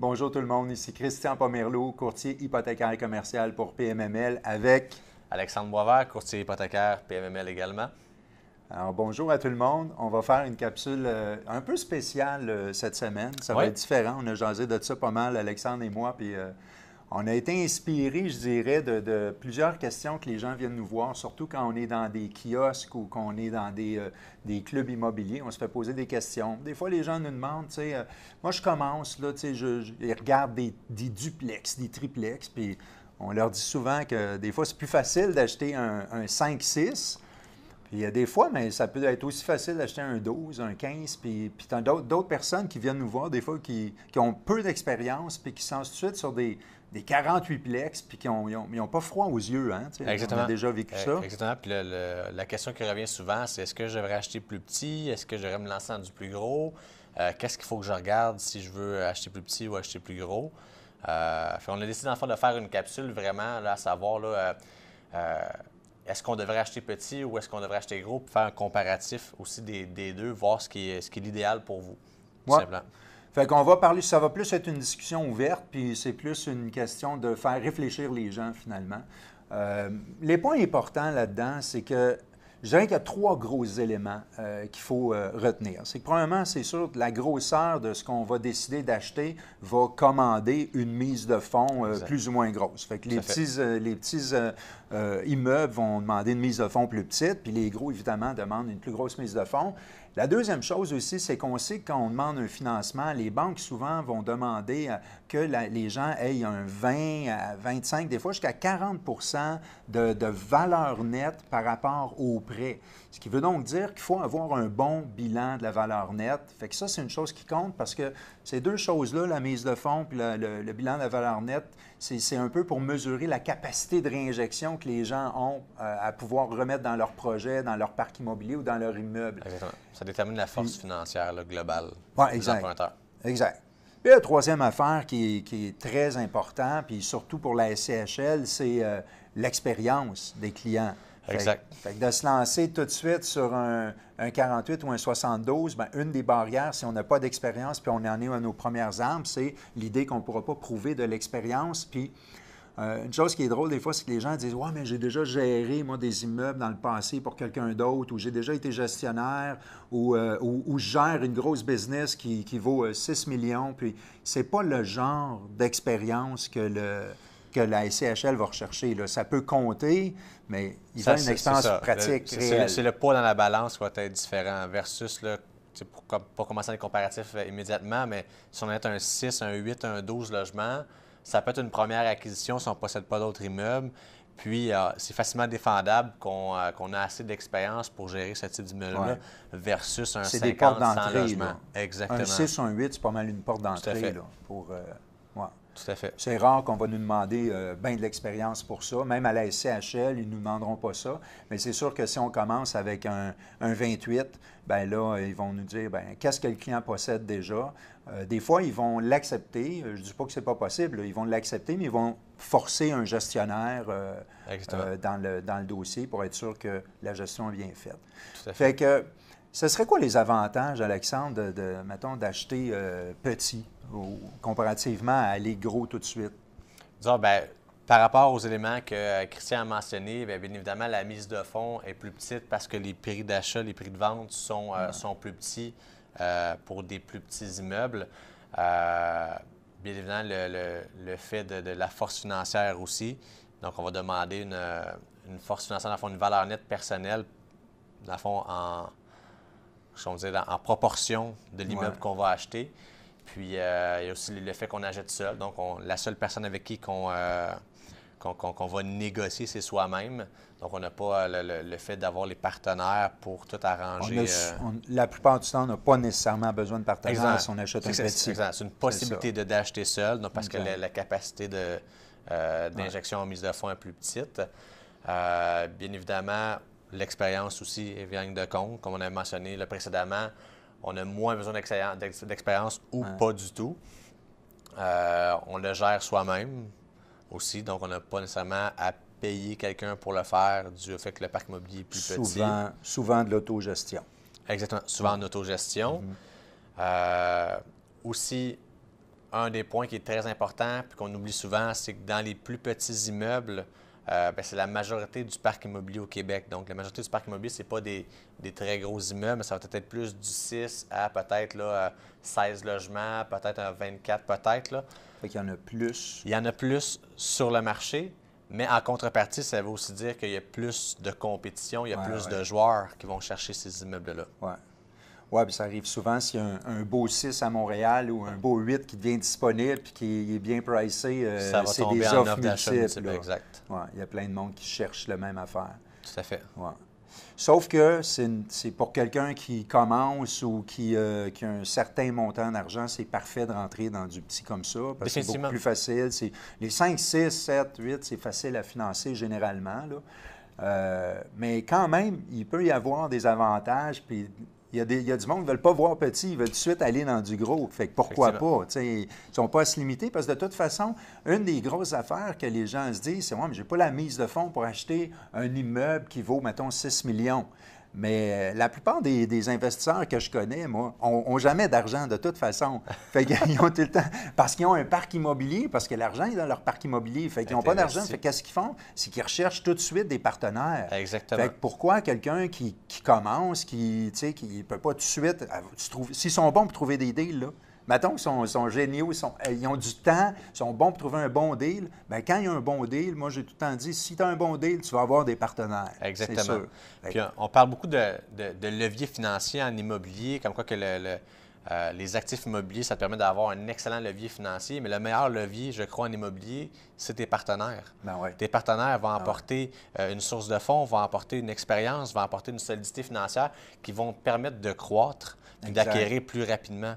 Bonjour tout le monde, ici Christian Pomerleau, courtier hypothécaire et commercial pour PMML avec Alexandre Boisvert, courtier hypothécaire PMML également. Alors bonjour à tout le monde. On va faire une capsule euh, un peu spéciale euh, cette semaine. Ça va être différent. On a jasé de ça pas mal, Alexandre et moi, puis euh, on a été inspiré, je dirais, de, plusieurs questions que les gens viennent nous voir, surtout quand on est dans des kiosques ou qu'on est dans des, des, clubs immobiliers. On se fait poser des questions. Des fois, les gens nous demandent, tu sais, moi je commence, là, tu sais, ils regardent des, des duplex, des triplex, puis on leur dit souvent que des fois, c'est plus facile d'acheter un, 5-6. Puis il y a des fois, mais ça peut être aussi facile d'acheter un 12, un 15. Puis, puis d'autres personnes qui viennent nous voir, des fois, qui, ont peu d'expérience, puis qui sont tout de suite sur des, des 48 plex, puis qui n'ont pas froid aux yeux. Hein, exactement. On a déjà vécu ça. Exactement. Puis la question qui revient souvent, c'est est-ce que je devrais acheter plus petit? Est-ce que je devrais me lancer dans du plus gros? Euh, qu'est-ce qu'il faut que je regarde si je veux acheter plus petit ou acheter plus gros? Euh, on a décidé de faire une capsule vraiment là, à savoir là, euh, est-ce qu'on devrait acheter petit ou est-ce qu'on devrait acheter gros pour faire un comparatif aussi des, deux, voir ce qui est, ce qui est l'idéal pour vous. Tout Fait qu'on va parler, ça va plus être une discussion ouverte, puis c'est plus une question de faire réfléchir les gens finalement. les points importants là-dedans, c'est que je dirais qu'il y a trois gros éléments euh, qu'il faut euh, retenir. C'est que, premièrement, c'est sûr que la grosseur de ce qu'on va décider d'acheter va commander une mise de fonds euh, plus ou moins grosse. Fait que les petits, les petits, immeubles vont demander une mise de fonds plus petite, puis les gros, évidemment, demandent une plus grosse mise de fonds. La deuxième chose aussi, c'est qu'on sait que quand on demande un financement, les banques souvent vont demander que les gens aient un 20 à 25, des fois jusqu'à 40 de, de, valeur nette par rapport au prêt. Ce qui veut donc dire qu'il faut avoir un bon bilan de la valeur nette. Fait que ça, c'est une chose qui compte parce que ces deux choses-là, la mise de fonds et le, bilan de la valeur nette, c'est un peu pour mesurer la capacité de réinjection que les gens ont euh, à pouvoir remettre dans leur projet, dans leur parc immobilier ou dans leur immeuble. Détermine la force financière globale ouais, exact. Exact. Puis la troisième affaire qui est, très importante, puis surtout pour la SCHL, c'est euh, l'expérience des clients. Exact. Fait, de se lancer tout de suite sur un, 48 ou un 72, bien, une des barrières, si on n'a pas d'expérience, puis on en est à nos premières armes, c'est l'idée qu'on ne pourra pas prouver de l'expérience. Puis euh, une chose qui est drôle des fois, c'est que les gens disent Ouais, mais j'ai déjà géré, moi, des immeubles dans le passé pour quelqu'un d'autre, ou j'ai déjà été gestionnaire, ou, euh, ou, je gère une grosse business qui, qui vaut 6 euh, millions. Puis c'est pas le genre d'expérience que le que la SCHL va rechercher. Là. Ça peut compter, mais il y a une expérience pratique C'est le, poids dans la balance qui va être différent versus, pour pas commencer les comparatifs immédiatement, mais si on est un 6, un 8, un 12 logements, ça peut être une première acquisition si on ne possède pas d'autres immeubles. Puis, euh, c'est facilement défendable euh, qu'on a assez d'expérience pour gérer ce type d'immeuble-là versus un 50 des portes d'entrée. Exactement. Un 6 ou un 8, c'est pas mal une porte d'entrée pour, euh, tout à fait. C'est rare qu'on va nous demander euh, bien de l'expérience pour ça. Même à la SCHL, ils ne nous demanderont pas ça. Mais c'est sûr que si on commence avec un, 28, bien là, ils vont nous dire ben qu'est-ce que le client possède déjà? Euh, des fois, ils vont l'accepter. Euh, je ne dis pas que ce n'est pas possible. Ils vont l'accepter, mais ils vont forcer un gestionnaire dans, le, dans le dossier pour être sûr que la gestion est bien faite. Tout à fait. fait que, ce serait quoi les avantages, Alexandre, de, mettons, d'acheter petit comparativement à aller gros tout de suite? Disons, bien, par rapport aux éléments que euh, Christian a mentionnés, bien, évidemment, la mise de fonds est plus petite parce que les prix d'achat, les prix de vente sont, euh, sont plus petits euh, pour des plus petits immeubles. bien évidemment, le, fait de, la force financière aussi. Donc, on va demander une, force financière, dans le fond, une valeur nette personnelle, dans le fond, en, en proportion de l'immeuble qu'on va acheter. Puis, euh, il y a aussi le fait qu'on achète seul. Donc, la seule personne avec qui qu'on euh, va négocier, c'est soi-même. Donc, on n'a pas euh, le, fait d'avoir les partenaires pour tout arranger. la plupart du temps, on n'a pas nécessairement besoin de partenaires si on achète un petit. C'est une possibilité d'acheter seul, parce que la, capacité d'injection en mise de fonds est plus petite. bien évidemment, l'expérience aussi vient de compte, comme on a mentionné précédemment on a moins besoin d'expérience ou pas du tout. Euh, on le gère soi-même aussi, donc on n'a pas nécessairement à payer quelqu'un pour le faire du fait que le parc immobilier est plus petit. Souvent de l'autogestion. Exactement, souvent en autogestion. Mm-hmm. Euh, aussi, un des points qui est très important, puis qu'on oublie souvent, c'est que dans les plus petits immeubles, euh, ben, c'est la majorité du parc immobilier au Québec. Donc, la majorité du parc immobilier, ce n'est pas des, très gros immeubles, mais ça va être plus du 6 à peut-être 16 logements, peut-être un 24, peut-être. Là. Fait qu'il y en a plus. Il y en a plus sur le marché, mais en contrepartie, ça veut aussi dire qu'il y a plus de compétition, il y a plus de joueurs qui vont chercher ces immeubles-là. Oui, puis ça arrive souvent s'il y a un, beau 6 à Montréal ou un beau 8 qui devient disponible puis qui est bien pricé, euh, ça va c'est des offres multiples. Exact. Ouais, il y a plein de monde qui cherche le même affaire. Tout à fait. Ouais. Sauf que c'est pour quelqu'un qui commence ou qui, euh, qui, a un certain montant d'argent, c'est parfait de rentrer dans du petit comme ça. Parce que c'est beaucoup plus facile. Les 5, 6, 7, 8, c'est facile à financer généralement. Là. Euh, mais quand même, il peut y avoir des avantages. Puis il y, a des, du monde qui ne veulent pas voir petit, ils veulent tout de suite aller dans du gros. Fait que pourquoi pas? ils ne sont pas à se limiter parce que de toute façon, une des grosses affaires que les gens se disent, c'est moi, mais je n'ai pas la mise de fonds pour acheter un immeuble qui vaut, mettons, 6 millions. Mais euh, la plupart des, investisseurs que je connais, moi, ont, jamais d'argent de toute façon. Fait qu'ils ont tout le temps. Parce qu'ils ont un parc immobilier, parce que l'argent est dans leur parc immobilier. Fait qu'ils n'ont pas d'argent. Fait qu'est-ce qu'ils font? C'est qu'ils recherchent tout de suite des partenaires. Exactement. Fait que pourquoi quelqu'un qui, commence, qui ne qui peut pas tout de suite. S'ils sont bons pour trouver des deals, là, mettons qu'ils sont, géniaux, euh, ils, ont du temps, ils sont bons pour trouver un bon deal. Bien, quand il y a un bon deal, moi, j'ai tout le temps dit, si tu as un bon deal, tu vas avoir des partenaires. Exactement. Puis, on parle beaucoup de, de, levier financier en immobilier, comme quoi que euh, les actifs immobiliers, ça te permet d'avoir un excellent levier financier, mais le meilleur levier, je crois, en immobilier, c'est tes partenaires. Ben ouais. Tes partenaires vont ben apporter euh, une source de fonds, vont apporter une expérience, vont apporter une solidité financière qui vont te permettre de croître d'acquérir plus rapidement.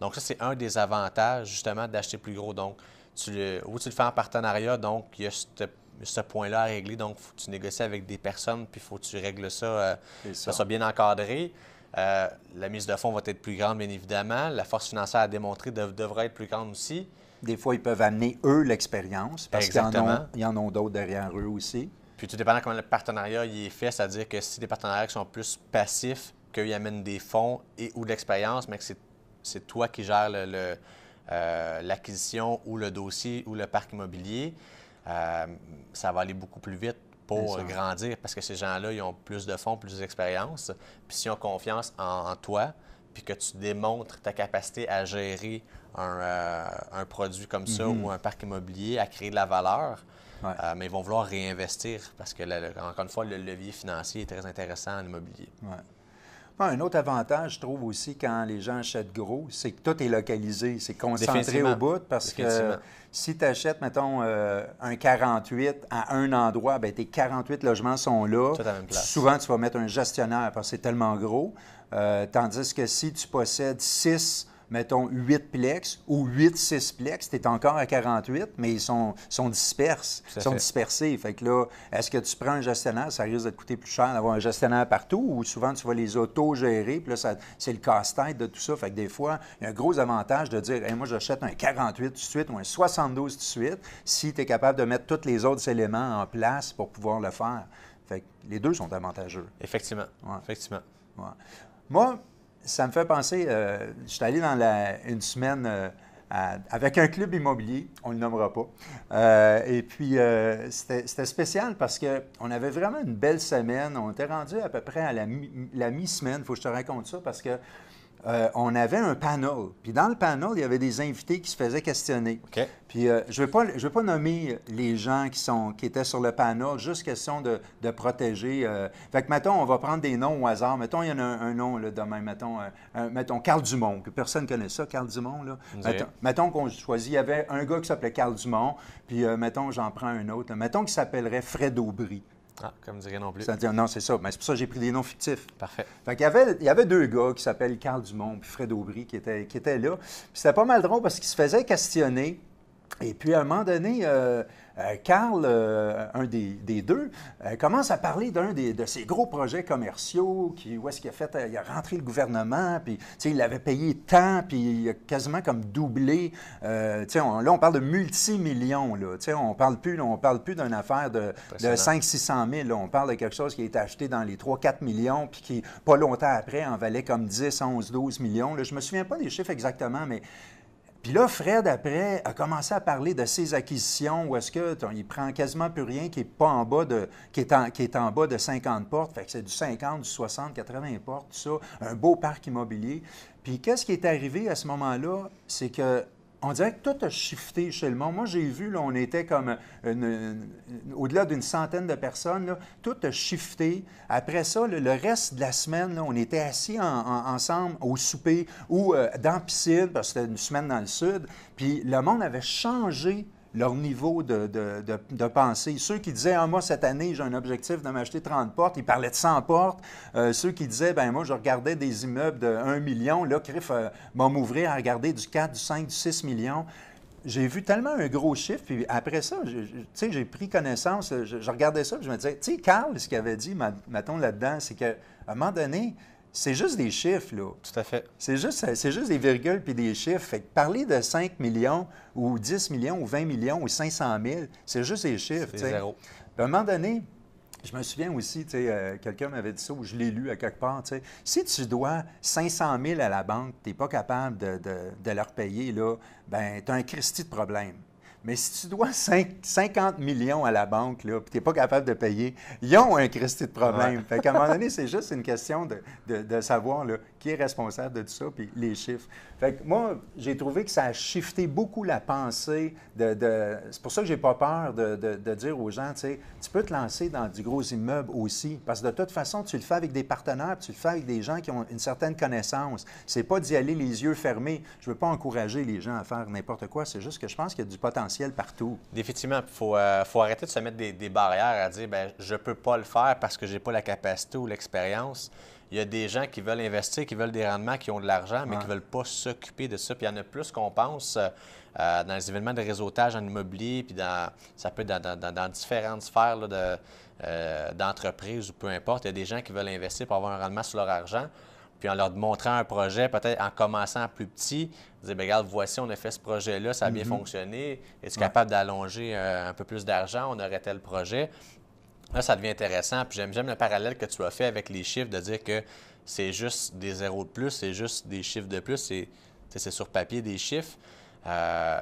Donc, ça, c'est un des avantages, justement, d'acheter plus gros. Donc, tu le, ou tu le fais en partenariat, donc il y a ce, point-là à régler. Donc, faut que tu négocies avec des personnes, puis il faut que tu règles ça, euh, ça. soit bien encadré. Euh, la mise de fonds va être plus grande, bien évidemment. La force financière à démontrer devrait être plus grande aussi. Des fois, ils peuvent amener, eux, l'expérience, parce qu'ils en ont, d'autres derrière eux aussi. Puis, tout dépendant comment le partenariat il est fait, c'est-à-dire que si des partenariats qui sont plus passifs, qu'ils amènent des fonds et ou de l'expérience, mais que c'est toi qui gères euh, l'acquisition ou le dossier ou le parc immobilier, euh, ça va aller beaucoup plus vite pour grandir parce que ces gens-là, ils ont plus de fonds, plus d'expérience. Puis s'ils ont confiance en, toi, puis que tu démontres ta capacité à gérer un, euh, produit comme ça mm-hmm. ou un parc immobilier, à créer de la valeur, mais ils vont vouloir réinvestir parce que, encore une fois, le levier financier est très intéressant en immobilier. Un autre avantage, je trouve aussi, quand les gens achètent gros, c'est que tout est localisé, c'est concentré au bout, parce que si tu achètes, mettons, euh, un 48 à un endroit, bien, tes 48 logements sont là. Souvent, tu vas mettre un gestionnaire parce que c'est tellement gros. Euh, tandis que si tu possèdes 6 mettons, 8 plex ou 8 6 plex, tu es encore à 48, mais ils sont, sont disperses, sont dispersés. Fait que là, est-ce que tu prends un gestionnaire, ça risque de te coûter plus cher d'avoir un gestionnaire partout ou souvent tu vas les auto-gérer, puis là, c'est le casse-tête de tout ça. Fait que des fois, il y a un gros avantage de dire, moi, j'achète un 48 tout de suite ou un 72 tout de suite si tu es capable de mettre tous les autres éléments en place pour pouvoir le faire. Fait que les deux sont avantageux. Effectivement. Effectivement. Moi, ça me fait penser, euh, je suis allé dans une semaine euh, avec un club immobilier, on ne le nommera pas. Euh, et puis, c'était spécial parce qu'on avait vraiment une belle semaine. On était rendu à peu près à la mi-semaine. Il faut que je te raconte ça parce que euh, on avait un panel. Puis dans le panel, il y avait des invités qui se faisaient questionner. Puis euh, je ne vais, pas nommer les gens qui, sont, qui étaient sur le panel, juste question de, protéger. Euh. Fait que, mettons, on va prendre des noms au hasard. Mettons, il y en a un, nom là, demain. Mettons, mettons, Carl Dumont, que personne ne connaît ça, Carl Dumont. Là. Mettons, qu'on choisit, il y avait un gars qui s'appelait Carl Dumont, puis mettons, j'en prends un autre. Mettons qu'il s'appellerait Fred Aubry. Ah, comme dirait non plus. non, c'est ça. Mais c'est pour ça que j'ai pris des noms fictifs. Parfait. Fait qu'il y avait, il y avait deux gars qui s'appellent Carl Dumont et Fred Aubry qui étaient, qui étaient là. Puis c'était pas mal drôle parce qu'ils se faisaient questionner. Et puis, à un moment donné, euh, euh, Carl, euh, un des, deux, euh, commence à parler d'un de ses gros projets commerciaux, qui, où est-ce qu'il a fait, il a rentré le gouvernement, puis il avait payé tant, puis il a quasiment comme doublé. On, là, on parle de multimillions. Là, on parle plus, on parle plus d'une affaire de, de 500-600 000. Là, on parle de quelque chose qui a été acheté dans les 3-4 millions, puis qui, pas longtemps après, en valait comme 10, 11, 12 millions. Là, je me souviens pas des chiffres exactement, mais Puis là, Fred, après, a commencé à parler de ses acquisitions, où est-ce qu'il prend quasiment plus rien qui est pas en bas de, qui est en, qui est en bas de 50 portes. Fait que c'est du 50, du 60, 80 portes, tout ça. Un beau parc immobilier. Puis qu'est-ce qui est arrivé à ce moment-là? C'est que on dirait que tout a shifté chez le monde. Moi, j'ai vu, là, on était comme au-delà d'une centaine de personnes. tout a shifté. Après ça, le reste de la semaine, on était assis ensemble au souper ou euh, dans la piscine, parce que c'était une semaine dans le sud. Puis le monde avait changé leur niveau de, de, pensée. Ceux qui disaient, ah, moi, cette année, j'ai un objectif de m'acheter 30 portes, ils parlaient de 100 portes. Euh, ceux qui disaient, ben moi, je regardais des immeubles de 1 million, là, CRIF euh, m'a m'ouvrir à regarder du 4, du 5, du 6 millions. J'ai vu tellement un gros chiffre, puis après ça, sais, j'ai pris connaissance, je, regardais ça, puis je me disais, tu sais, Carl, ce qu'il avait dit, mettons là-dedans, c'est qu'à un moment donné, c'est juste des chiffres, là. Tout à fait. C'est juste, c'est juste des virgules puis des chiffres. Fait que parler de 5 millions ou 10 millions ou 20 millions ou 500 000, c'est juste des chiffres. C'est zéro. à un moment donné, je me souviens aussi, euh, quelqu'un m'avait dit ça ou je l'ai lu à quelque part. Si tu dois 500 000 à la banque, tu n'es pas capable de, de, leur payer, là, ben, tu as un Christie de problème. Mais si tu dois 50 millions à la banque, puis tu n'es pas capable de payer, ils ont un Christy de problème. Fait qu'à un moment donné, c'est juste une question de, savoir là, qui est responsable de tout ça, puis les chiffres. Moi, j'ai trouvé que ça a shifté beaucoup la pensée. C'est pour ça que j'ai pas peur de, dire aux gens, tu sais, tu peux te lancer dans du gros immeuble aussi, parce que de toute façon, tu le fais avec des partenaires, tu le fais avec des gens qui ont une certaine connaissance. C'est pas d'y aller les yeux fermés. Je veux pas encourager les gens à faire n'importe quoi, c'est juste que je pense qu'il y a du potentiel partout. Définitivement. Il faut, euh, faut, arrêter de se mettre des, barrières à dire ben, je peux pas le faire parce que je n'ai pas la capacité ou l'expérience. Il y a des gens qui veulent investir, qui veulent des rendements, qui ont de l'argent, mais qui ne veulent pas s'occuper de ça. Puis il y en a plus qu'on pense euh, euh, dans les événements de réseautage en immobilier, puis dans, ça peut être dans, différentes sphères d'entreprise ou peu importe. Il y a des gens qui veulent investir pour avoir un rendement sur leur argent puis en leur montrant un projet, peut-être en commençant plus petit, dire, bien, regarde, voici, on a fait ce projet-là, ça a bien mhm. fonctionné. Es-tu capable d'allonger euh, un peu plus d'argent? On aurait tel projet. Là, ça devient intéressant. Puis j'aime le parallèle que tu as fait avec les chiffres, de dire que c'est juste des zéros de plus, c'est juste des chiffres de plus, c'est sur papier des chiffres. Euh,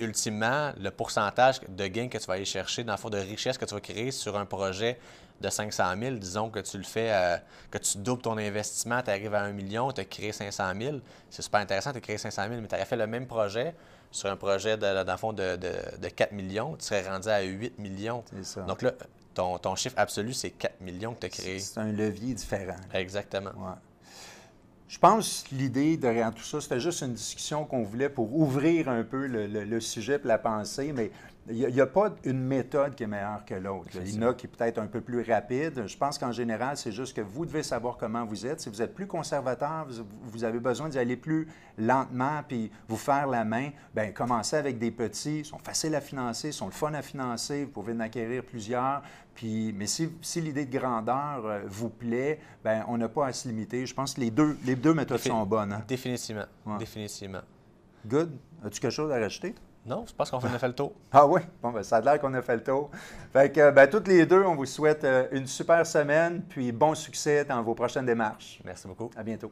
ultimement, le pourcentage de gains que tu vas aller chercher, dans le fond, de richesse que tu vas créer sur un projet de 500 000, disons que tu le fais, euh, que tu doubles ton investissement, tu arrives à 1 million, tu as créé 500 000, c'est super intéressant, tu as créé 500 000, mais tu aurais fait le même projet sur un projet, de, dans le fond, de, 4 millions, tu serais rendu à 8 millions. Ça. Donc là, ton, ton chiffre absolu, c'est 4 millions que tu as créé. C'est un levier différent. Exactement. Je pense que l'idée derrière tout ça, c'était juste une discussion qu'on voulait pour ouvrir un peu le, le sujet et la pensée, mais il n'y a, pas une méthode qui est meilleure que l'autre. Il y en a qui est peut-être un peu plus rapide. Je pense qu'en général, c'est juste que vous devez savoir comment vous êtes. Si vous êtes plus conservateur, vous, avez besoin d'y aller plus lentement puis vous faire la main, bien, commencez avec des petits. Ils sont faciles à financer, sont le fun à financer. Vous pouvez en acquérir plusieurs. Puis, mais si, l'idée de grandeur euh, vous plaît, bien, on n'a pas à se limiter. Je pense que les deux, les deux méthodes sont bonnes. Hein. Définitivement. Définitivement. Good. As-tu quelque chose à rajouter? Non, je pense qu'on a fait le tour. Ah oui? Bon, ben, ça a l'air qu'on a fait le tour. Fait que, ben, toutes les deux, on vous souhaite euh, une super semaine, puis bon succès dans vos prochaines démarches. Merci beaucoup. À bientôt.